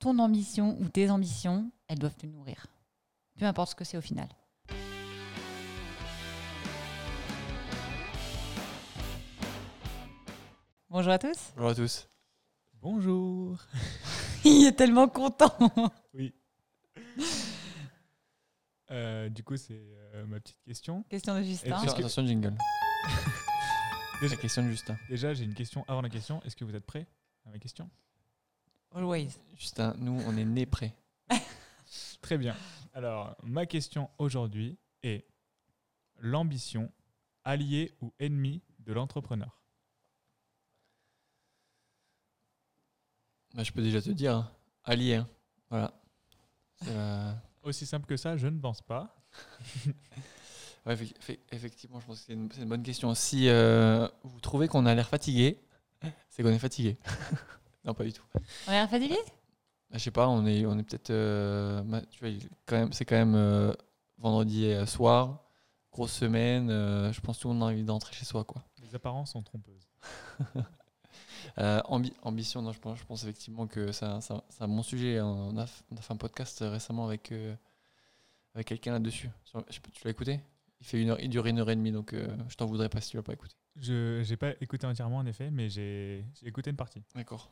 ton ambition ou tes ambitions, elles doivent te nourrir. Peu importe ce que c'est au final. Bonjour à tous. Bonjour à tous. Bonjour. Il est tellement content. Oui. Euh, du coup, c'est euh, ma petite question. Question de Justin. Est-ce que- Attention, jingle. Déjà- La question de Justin. Déjà, j'ai une question avant la question. Est-ce que vous êtes prêts à ma question? Always. Justin, nous, on est nés prêts. Très bien. Alors, ma question aujourd'hui est l'ambition, alliée ou ennemi de l'entrepreneur? Bah, je peux déjà te dire, hein. allié. hein. Voilà. La- Aussi simple que ça, je ne pense pas. Ouais, effectivement, je pense que c'est une, c'est une bonne question. Si euh, vous trouvez qu'on a l'air fatigué, c'est qu'on est fatigué. non, pas du tout. On a l'air fatigué Bah, je sais pas, on est, on est peut-être. euh, tu vois, il- quand même, c'est quand même euh, vendredi euh, soir, grosse semaine. euh, je pense que tout le monde a envie d'entrer chez soi, quoi. Les apparences sont trompeuses. Euh, ambi- ambition, non, je pense, je pense effectivement que c'est un, un- un bon sujet. On a, f- on a fait un podcast récemment avec, euh, avec quelqu'un là-dessus. Tu l'as écouté? Il, fait une heure, il dure une heure et demie, donc euh, je t'en voudrais pas si tu l'as pas écouté. Je n'ai pas écouté entièrement, en effet, mais j'ai j'ai écouté une partie. D'accord.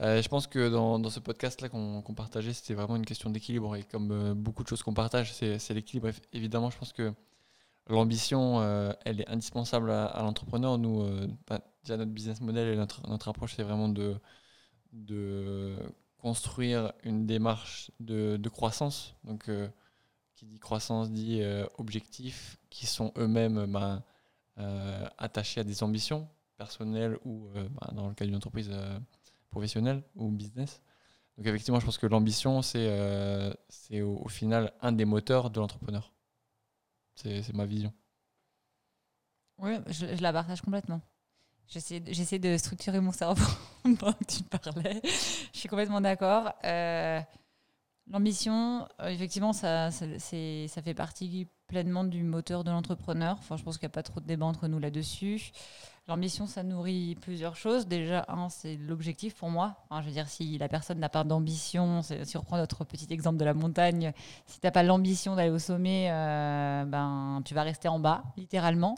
Euh, je pense que dans, ce podcast-là qu'on partageait, c'était vraiment une question d'équilibre. Et comme euh, beaucoup de choses qu'on partage, c'est l'équilibre. Évidemment, je pense que l'ambition, euh, elle est indispensable à, l'entrepreneur. Nous, bah, déjà, notre business model et notre, approche, c'est vraiment de, construire une démarche de, croissance. Donc, qui dit croissance dit objectifs qui sont eux-mêmes euh, attachés à des ambitions personnelles ou, ben, dans le cas d'une entreprise professionnelle ou business. Donc, effectivement, je pense que l'ambition, c'est euh, au, final un des moteurs de l'entrepreneur. C'est ma vision. Oui, je, la partage complètement. J'essaie de structurer mon cerveau pendant que tu parlais. Je suis complètement d'accord. Euh, L'ambition, euh, effectivement, ça, ça, ça fait partie pleinement du moteur de l'entrepreneur. Enfin, je pense qu'il n'y a pas trop de débat entre nous là-dessus. L'ambition, ça nourrit plusieurs choses. Déjà, un, c'est l'objectif pour moi. Je veux dire, si la personne n'a pas d'ambition, si on reprend notre petit exemple de la montagne, si tu n'as pas l'ambition d'aller au sommet, euh, ben, tu vas rester en bas, littéralement.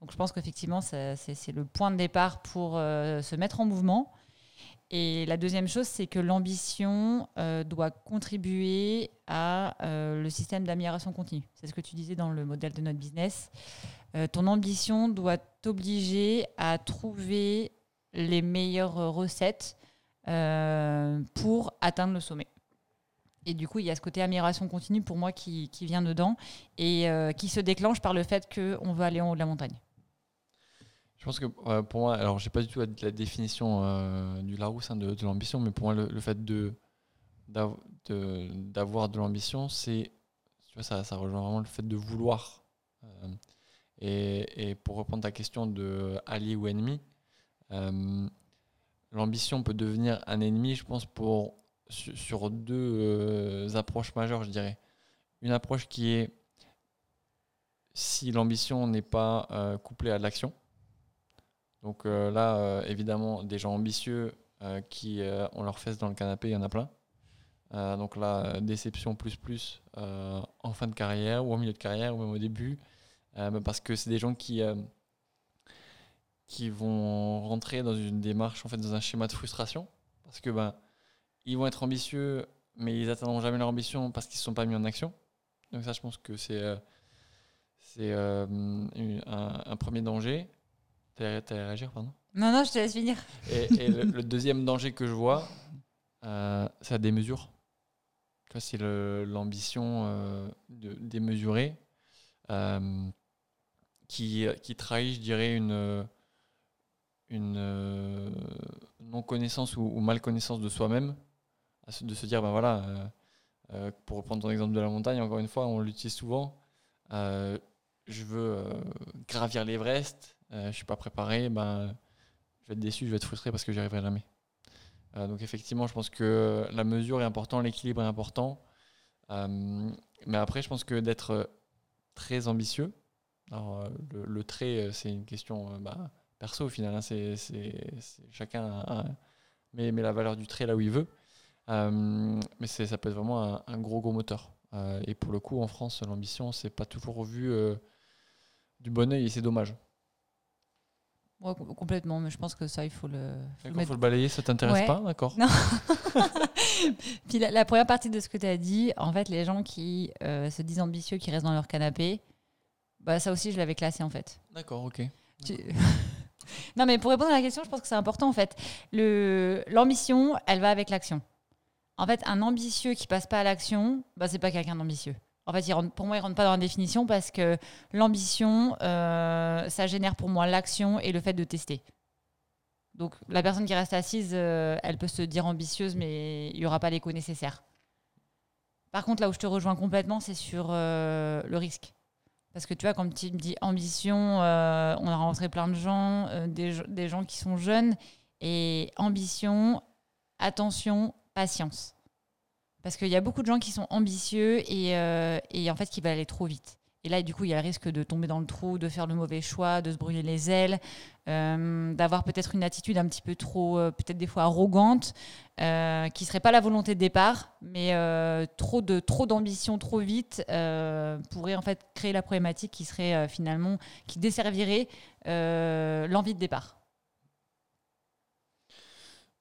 Donc je pense qu'effectivement, c'est le point de départ pour euh, se mettre en mouvement. Et la deuxième chose, c'est que l'ambition euh, doit contribuer à euh, le système d'amélioration continue. C'est ce que tu disais dans le modèle de notre business. Euh, ton ambition doit t'obliger à trouver les meilleures recettes pour atteindre le sommet. Et du coup, il y a ce côté amélioration continue pour moi qui, qui vient dedans et qui se déclenche par le fait qu'on veut aller en haut de la montagne. Je pense que pour moi, alors j'ai pas du tout la, définition euh, du Larousse hein, de, l'ambition, mais pour moi, le, fait de d'av- de- d'avoir de, l'ambition, c'est tu vois, ça, ça rejoint vraiment le fait de vouloir. Euh, et, pour reprendre ta question de allié ou ennemi, euh, l'ambition peut devenir un ennemi, je pense, pour sur, deux approches majeures, je dirais. Une approche qui est si l'ambition n'est pas couplée à l'action. Donc euh, là, euh, évidemment, des gens ambitieux euh, qui ont leurs fesses dans le canapé, il y en a plein. Donc là, déception plus plus en fin de carrière ou en milieu de carrière ou même au début. Parce que c'est des gens qui, vont rentrer dans une démarche, en fait, dans un schéma de frustration. Parce que ben, ils vont être ambitieux, mais ils n'atteindront jamais leur ambition parce qu'ils ne sont pas mis en action. Donc ça, je pense que c'est un premier danger. T'as à réagir, pardon? Non, non, je te laisse finir. Et, et le, le deuxième danger que je vois, euh, c'est la démesure. Tu vois, C'est le- l'ambition euh, de démesurée euh, qui, qui trahit, je dirais, une, une euh, non-connaissance ou, ou mal-connaissance de soi-même. À se- De se dire, ben voilà, euh, euh, pour reprendre ton exemple de la montagne, encore une fois, on l'utilise souvent. euh, je veux euh, gravir l'Everest, euh, je ne suis pas préparé, ben, je vais être déçu, je vais être frustré parce que j'y arriverai jamais. Euh, donc effectivement, je pense que la mesure est importante, l'équilibre est important. Euh, mais après, je pense que d'être très ambitieux, le, trait, c'est une question bah, perso au final, hein, chacun met, la valeur du trait là où il veut. Mais ça peut être vraiment un, gros, gros moteur. Et pour le coup, en France, l'ambition, c'est pas toujours vu du bon oeil et c'est dommage. Complètement, mais je pense que ça, il faut le. faut mettre faut le balayer, ça t'intéresse Ouais. pas D'accord. Non. Puis la, la première partie de ce que tu as dit, en fait, les gens qui euh, se disent ambitieux, qui restent dans leur canapé, bah, ça aussi, je l'avais classé en fait. D'accord, ok. Tu- non, mais pour répondre à la question, je pense que c'est important en fait. Le- L'ambition, elle va avec l'action. En fait, un ambitieux qui passe pas à l'action, bah, c'est pas quelqu'un d'ambitieux. En fait, pour moi, il rentre pas dans la définition parce que l'ambition, euh, ça génère pour moi l'action et le fait de tester. Donc, la personne qui reste assise, euh, elle peut se dire ambitieuse, mais il y aura pas l'écho nécessaire. Par contre, là où je te rejoins complètement, c'est sur euh, le risque. Parce que tu vois, quand tu me dis ambition, on a rencontré plein de gens, des, ge- des gens qui sont jeunes. Et ambition, attention, patience. Parce qu'il y a beaucoup de gens qui sont ambitieux et, euh, et en fait qui veulent aller trop vite. Et là, du coup, il y a le risque de tomber dans le trou, de faire le mauvais choix, de se brûler les ailes, euh, d'avoir peut-être une attitude un petit peu trop, euh, peut-être des fois arrogante, euh, qui serait pas la volonté de départ, mais trop de trop d'ambition trop vite pourrait en fait créer la problématique qui serait finalement qui desservirait l'envie de départ.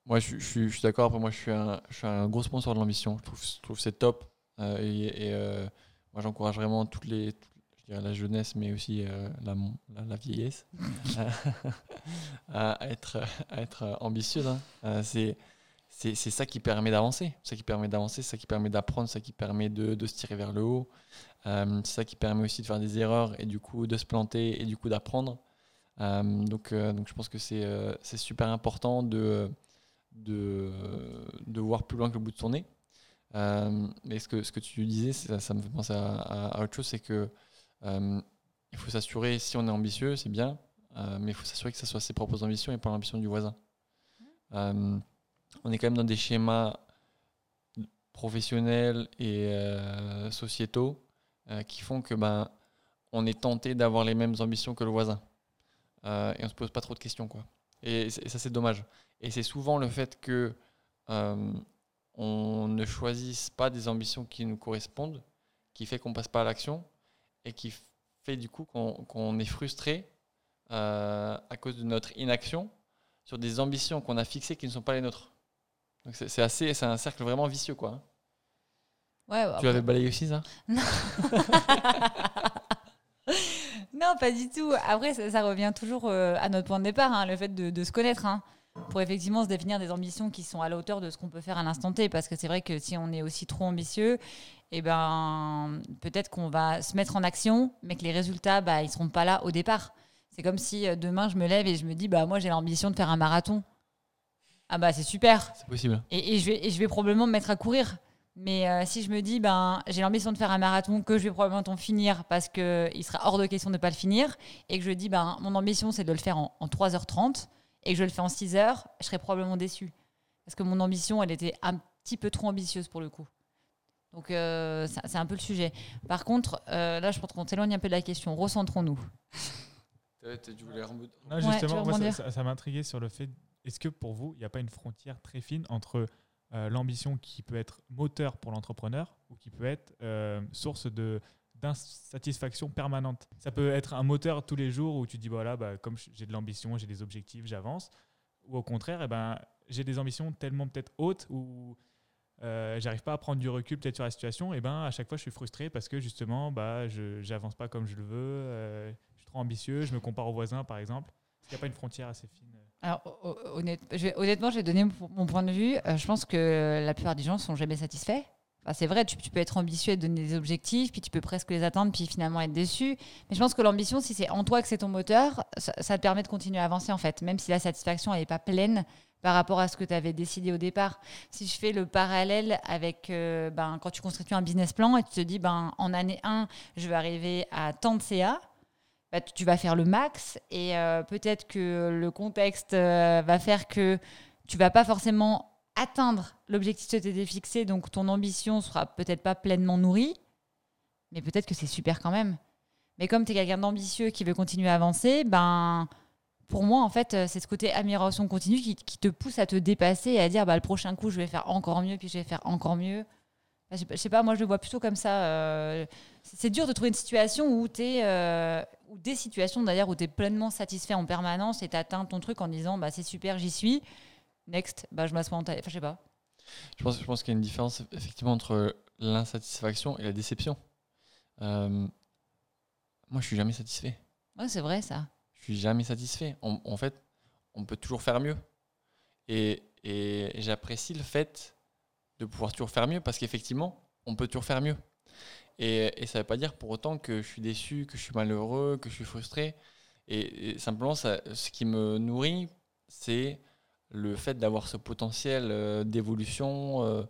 Moi, je, suis- d'accord. Moi, je suis, un, je suis un gros sponsor de l'ambition. Je trouve, je trouve c'est top. Euh, et euh, moi, j'encourage vraiment toutes les, la jeunesse, mais aussi euh, la, la, vieillesse, à, être, à être ambitieuse. hein. C'est, c'est, c'est ça qui permet d'avancer. Ça qui permet d'avancer, ça qui permet d'apprendre, ça qui permet de, de se tirer vers le haut. C'est ça qui permet aussi de faire des erreurs et du coup de se planter et du coup d'apprendre. Donc, donc, je pense que c'est, c'est super important de de, voir plus loin que le bout de son nez. Euh, mais ce que, ce que tu disais, ça, ça me fait penser à, autre chose, c'est que euh, il faut s'assurer, si on est ambitieux, c'est bien, euh, mais il faut s'assurer que ce soit ses propres ambitions et pas l'ambition du voisin. On est quand même dans des schémas professionnels et sociétaux qui font que ben, on est tenté d'avoir les mêmes ambitions que le voisin. Et on se pose pas trop de questions. Quoi. Et, ça, c'est dommage. Et c'est souvent le fait que euh, on ne choisisse pas des ambitions qui nous correspondent, qui fait qu'on passe pas à l'action et qui fait du coup qu'on qu'on est frustré euh, à cause de notre inaction sur des ambitions qu'on a fixées qui ne sont pas les nôtres. Donc c'est assez, c'est un cercle vraiment vicieux quoi. hein. Ouais, Tu l'avais balayé aussi ça? non, pas du tout. Après, ça, ça revient toujours euh, à notre point de départ, hein, le fait de, de se connaître, hein, pour effectivement se définir des ambitions qui sont à la hauteur de ce qu'on peut faire à l'instant T. Parce que c'est vrai que si on est aussi trop ambitieux, eh ben, peut-être qu'on va se mettre en action, mais que les résultats, bah, ils seront pas là au départ. C'est comme si euh, demain je me lève et je me dis, bah moi j'ai l'ambition de faire un marathon. Ah bah c'est super. C'est possible. Et, et je vais, et je vais probablement me mettre à courir. Mais euh, si je me dis, ben, j'ai l'ambition de faire un marathon que je vais probablement finir parce qu'il sera hors de question de ne pas le finir, et que je dis, ben, mon ambition c'est de le faire en, en 3h30, et que je le fais en 6h, je serais probablement déçu. Parce que mon ambition, elle était un petit peu trop ambitieuse pour le coup. Donc euh, c'est un peu le sujet. Par contre, euh, là je pense qu'on s'éloigne un peu de la question. Recentrons-nous. Tu voulais Non, Ouais, veux justement, moi, ça, ça- ça m'intriguait sur le fait est-ce que pour vous, il n'y a pas une frontière très fine entre euh, l'ambition qui peut être moteur pour l'entrepreneur ou qui peut être euh, source de d'insatisfaction permanente Ça peut être un moteur tous les jours où tu dis voilà, bah, comme j'ai de l'ambition, j'ai des objectifs, j'avance. Ou au contraire, eh ben, j'ai des ambitions tellement peut-être hautes où euh, j'arrive pas à prendre du recul peut-être sur la situation. Et ben à chaque fois, je suis frustré parce que justement, bah, je j'avance pas comme je le veux. euh, je suis trop ambitieux, je me compare aux voisins par exemple. Est-ce n'y a pas une frontière assez fine euh Alors, honnêtement, je vais donner mon, point de vue. Euh, je pense que la plupart des gens sont jamais satisfaits. C'est vrai, tu, peux être ambitieux et te donner des objectifs, puis tu peux presque les atteindre, puis finalement être déçu. Mais je pense que l'ambition, si c'est en toi que c'est ton moteur, ça, ça te permet de continuer à avancer en fait, même si la satisfaction n'est pas pleine par rapport à ce que tu avais décidé au départ. Si je fais le parallèle avec euh, ben, quand tu constitues un business plan et tu te dis ben, en année 1, je vais arriver à tant de CA, bah, tu vas faire le max et euh, peut-être que le contexte euh, va faire que tu vas pas forcément atteindre l'objectif que tu t'étais fixé, donc ton ambition sera peut-être pas pleinement nourrie, mais peut-être que c'est super quand même. Mais comme tu es quelqu'un d'ambitieux qui veut continuer à avancer, ben pour moi, en fait, euh, c'est ce côté amélioration continue qui, te pousse à te dépasser et à dire bah, le prochain coup, je vais faire encore mieux, puis je vais faire encore mieux. Bah, je, sais pas, je sais pas, moi, je le vois plutôt comme ça. c'est dur de trouver une situation où tu es, ou des situations d'ailleurs, où tu es pleinement satisfait en permanence et tu atteins ton truc en disant bah, c'est super, j'y suis. Next, bah, je m'assois en taille. Enfin, je sais pas. Je pense, je pense qu'il y a une différence effectivement entre l'insatisfaction et la déception. Euh, moi, je suis jamais satisfait. Ouais, c'est vrai ça. Je suis jamais satisfait. En, en fait, on peut toujours faire mieux. Et, et j'apprécie le fait de pouvoir toujours faire mieux parce qu'effectivement, on peut toujours faire mieux. Et, ça ne veut pas dire pour autant que je suis déçu, que je suis malheureux, que je suis frustré. Et, simplement, ce qui me nourrit, c'est le fait d'avoir ce potentiel euh, d'évolution euh,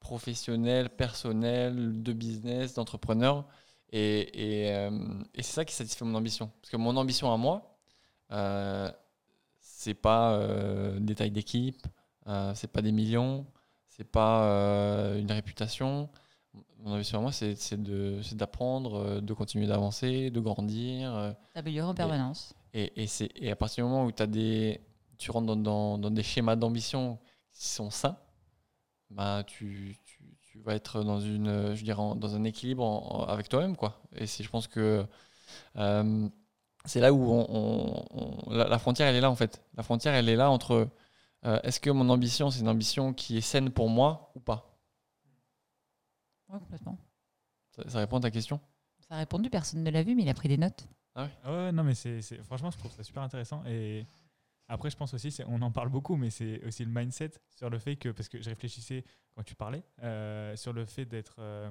professionnelle, personnelle, de business, d'entrepreneur. Euh, et c'est ça qui satisfait mon ambition. Parce que mon ambition à moi, euh, c'est pas des tailles d'équipe, c'est pas des millions, c'est pas une réputation. Mon ambition à moi, c'est de- d'apprendre, euh, de continuer d'avancer, de grandir. euh, T'améliorer en permanence. et, et, et à partir du moment où as des, tu rentres dans, dans- dans des schémas d'ambition qui sont sains, bah, tu, tu- tu vas être dans, une, je dirais, en- dans un équilibre en- en- avec toi-même. quoi. Et je pense que euh, c'est là où on, on- on- la, la frontière, elle est là en fait. La frontière, elle est là entre euh, est-ce que mon ambition, c'est une ambition qui est saine pour moi ou pas? Ouais, complètement. ça, ça répond à ta question? Ça a répondu, personne ne l'a vu, mais il a pris des notes. Ah ouais, non, mais c'est, franchement, je trouve ça super intéressant. Et après, je pense aussi, on en parle beaucoup, mais c'est aussi le mindset sur le fait que, parce que je réfléchissais quand tu parlais, euh, sur le fait d'être euh,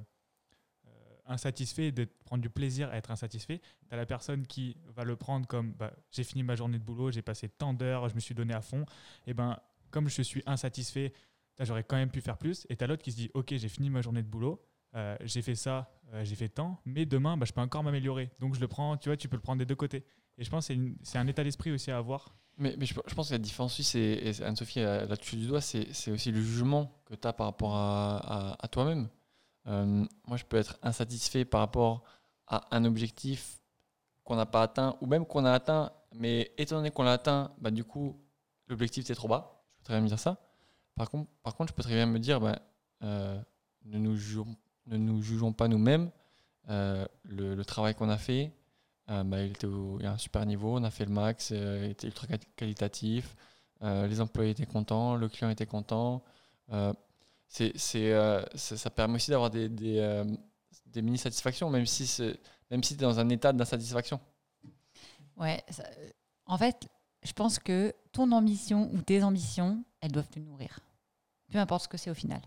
euh, insatisfait, de prendre du plaisir à être insatisfait. Tu as la personne qui va le prendre comme bah, j'ai fini ma journée de boulot, j'ai passé tant d'heures, je me suis donné à fond. Et ben, comme je suis insatisfait, j'aurais quand même pu faire plus. Et tu as l'autre qui se dit ok, j'ai fini ma journée de boulot. Euh, j'ai fait ça, euh, j'ai fait tant, mais demain, bah, je peux encore m'améliorer. Donc je le prends, tu vois, tu peux le prendre des deux côtés. Et je pense que c'est c'est un état d'esprit aussi à avoir. Mais, mais je, pense que la différence aussi, c'est, et Anne-Sophie l'a touché du doigt, c'est, c'est aussi le jugement que tu as par rapport à, toi-même. Euh, moi, je peux être insatisfait par rapport à un objectif qu'on n'a pas atteint, ou même qu'on a atteint, mais étant donné qu'on l'a atteint, bah, du coup, l'objectif était trop bas. Je peux très bien me dire ça. Par contre, par contre je peux très bien me dire, bah, ne, nous jugeons, ne nous jugeons pas nous-mêmes. Euh, le, travail qu'on a fait, euh, bah, il était au, a un super niveau, on a fait le max, euh, il était ultra quali- qualitatif, les employés étaient contents, le client était content. C'est, ça, ça permet aussi d'avoir des, des, mini-satisfactions, même si, même si tu es dans un état d'insatisfaction. Ouais, en fait, je pense que ton ambition ou tes ambitions, elles doivent te nourrir. Peu importe ce que c'est au final.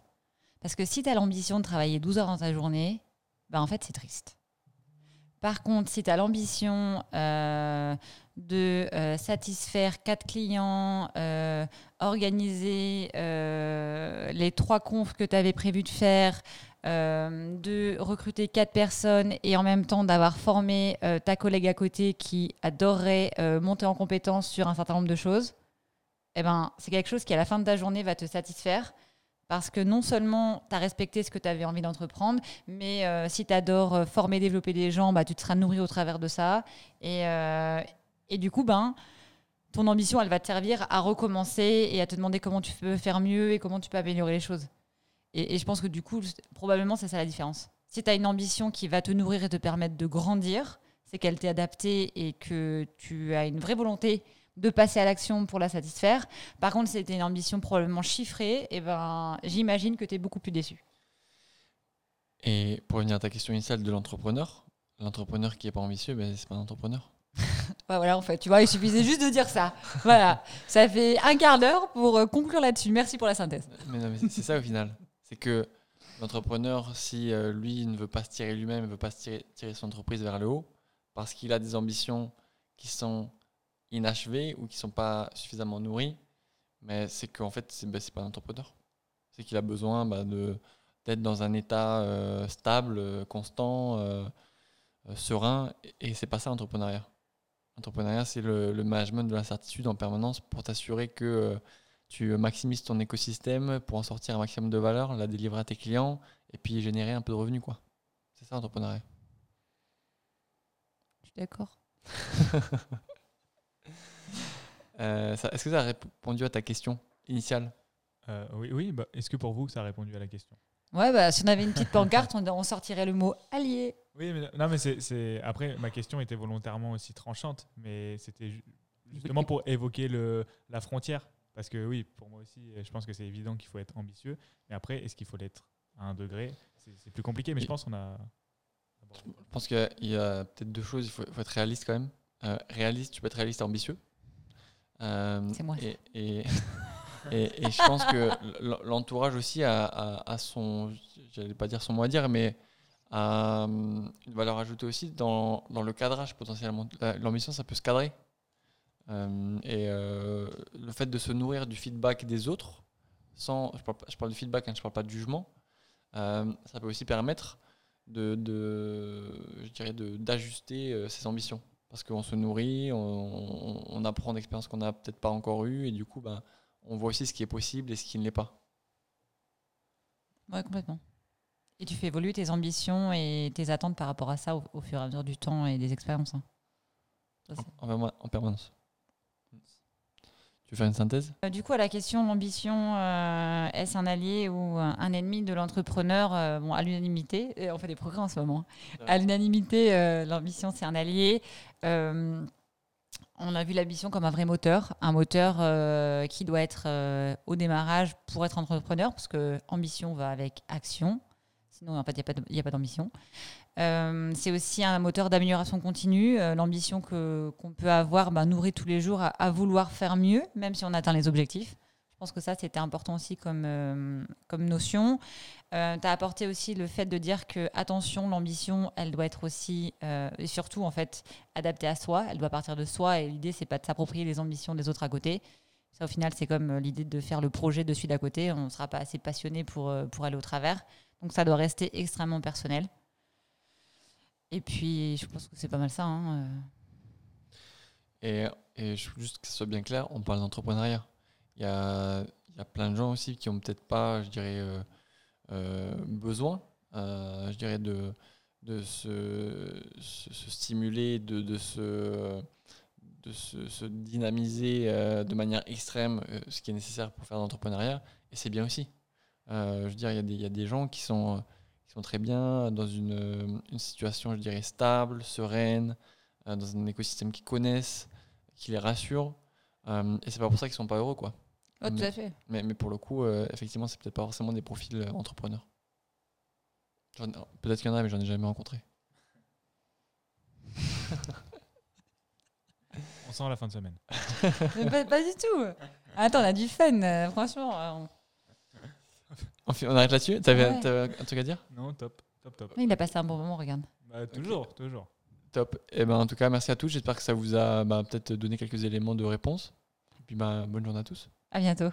Parce que si tu as l'ambition de travailler 12 heures dans ta journée, ben en fait, c'est triste. Par contre, si tu as l'ambition euh, de euh, satisfaire quatre clients, euh, organiser les trois confs que tu avais prévu de faire, de recruter quatre personnes et en même temps d'avoir formé ta collègue à côté qui adorerait monter en compétence sur un certain nombre de choses, eh ben, c'est quelque chose qui, à la fin de ta journée, va te satisfaire. Parce que non seulement tu as respecté ce que tu avais envie d'entreprendre, mais euh, si tu adores euh, former, développer des gens, bah, tu te seras nourri au travers de ça. Et, euh, et du coup, ben, ton ambition, elle va te servir à recommencer et à te demander comment tu peux faire mieux et comment tu peux améliorer les choses. Et, et je pense que du coup, probablement, c'est ça la différence. Si tu as une ambition qui va te nourrir et te permettre de grandir, c'est qu'elle t'est adaptée et que tu as une vraie volonté de passer à l'action pour la satisfaire. Par contre, c'était une ambition probablement chiffrée, et ben, j'imagine que tu es beaucoup plus déçu. Et pour revenir à ta question initiale de l'entrepreneur, l'entrepreneur qui n'est pas ambitieux, ben, c'est pas un entrepreneur. Bah voilà, en fait, tu vois, il suffisait juste de dire ça. Voilà, ça fait un quart d'heure pour euh, conclure là-dessus. Merci pour la synthèse. Mais non, mais c'est- c'est ça au final. C'est que l'entrepreneur, si euh, lui ne veut pas se tirer lui-même, ne veut pas se tirer, tirer son entreprise vers le haut, parce qu'il a des ambitions qui sont inachevées ou qui ne sont pas suffisamment nourries, mais c'est qu'en fait, c'est ben, c'est pas un entrepreneur. C'est qu'il a besoin bah, d'être dans un état euh, stable, euh, constant, euh, euh, serein, et, et c'est pas ça l'entrepreneuriat. L'entrepreneuriat, c'est le, le management de l'incertitude en permanence pour t'assurer que euh, tu maximises ton écosystème pour en sortir un maximum de valeur, la délivrer à tes clients et puis générer un peu de revenus. quoi. C'est ça l'entrepreneuriat. Je suis d'accord. Euh, ça- Est-ce que ça a répondu à ta question initiale Euh, oui, oui bah, est-ce que pour vous, ça a répondu à la question Ouais, bah, si on avait une petite pancarte, on, on sortirait le mot allié. Oui, mais non, mais c'est, c'est- après ma question était volontairement aussi tranchante, mais c'était ju- justement pour évoquer le, la frontière, parce que oui, pour moi aussi, je pense que c'est évident qu'il faut être ambitieux, mais après, est-ce qu'il faut l'être à un degré? C'est, c'est plus compliqué, mais je pense qu'on a. Je pense qu'il y a- il y a peut-être deux choses. Il faut, faut être réaliste quand même. Euh, réaliste, tu peux être réaliste et ambitieux. Euh, C'est moi. Et, et, et- et je pense que l'entourage aussi a, a- a son, j'allais pas dire son mot à dire, mais a hum, une valeur ajoutée aussi dans, dans le cadrage potentiellement. La- L'ambition, ça peut se cadrer. Euh, et euh, le fait de se nourrir du feedback des autres, sans, je parle, je parle du feedback, hein, je parle pas de jugement, euh, ça peut aussi permettre de, de je dirais de- d'ajuster ses ambitions parce qu'on se nourrit on, on- on apprend d'expériences qu'on n'a peut-être pas encore eues et du coup ben, on voit aussi ce qui est possible et ce qui ne l'est pas Ouais, complètement. Et tu fais évoluer tes ambitions et tes attentes par rapport à ça au, au fur et à mesure du temps et des expériences. hein. Ça, en, en perma- en permanence tu veux faire une synthèse? Euh, Du coup, à la question, l'ambition, euh, est-ce un allié ou un, ennemi de l'entrepreneur Euh, Bon, à l'unanimité, on fait des progrès en ce moment. Ouais. À l'unanimité, l'ambition, c'est un allié. Euh, on a vu l'ambition comme un vrai moteur, un moteur euh, qui doit être euh, au démarrage pour être entrepreneur, parce que ambition va avec action. Sinon, en fait, il n'y a pas d'ambition. C'est aussi un moteur d'amélioration continue. L'ambition que- qu'on peut avoir bah, nourrit tous les jours à vouloir faire mieux, même si on atteint les objectifs. Pense que ça, c'était important aussi comme, euh, comme notion. tu as apporté aussi le fait de dire que, attention, l'ambition, elle doit être aussi, euh, et surtout, en fait, adaptée à soi. Elle doit partir de soi. Et l'idée, c'est pas de s'approprier les ambitions des autres à côté. Ça, au final, c'est comme euh, l'idée de faire le projet de celui d'à côté. On ne sera pas assez passionné pour, euh, pour aller au travers. Donc, ça doit rester extrêmement personnel. Et puis, je pense que c'est pas mal ça. hein, euh. et, et juste que ce soit bien clair on parle d'entrepreneuriat il y a, y a plein de gens aussi qui ont peut-être pas je dirais euh, euh, besoin euh, je dirais de de se, se, stimuler de, de se de se, se dynamiser de manière extrême, ce qui est nécessaire pour faire de l'entrepreneuriat, et c'est bien aussi. Je veux il y, y a des gens qui sont, qui sont très bien dans une, une situation, je dirais, stable, sereine, dans un écosystème qu'ils connaissent, qui les rassure, et c'est pas pour ça qu'ils sont pas heureux, quoi. Oh, tout Mais- à fait. Mais, mais pour le coup, euh, effectivement, c'est peut-être pas forcément des profils euh, entrepreneurs. J'en- Peut-être qu'il y en a, mais j'en ai jamais rencontré. On sent la fin de semaine. Mais pas, pas du tout. Attends, on a du fun, euh, franchement. euh, on- On, fait- on arrête là-dessus? T'avais Ouais. un truc à dire? Non, top, top, top. Il a passé un bon moment, regarde. Bah, toujours, toujours. Top. Et ben, en tout cas, merci à tous. J'espère que ça vous a bah, peut-être donné quelques éléments de réponse. Et puis, bah, bonne journée à tous. À bientôt.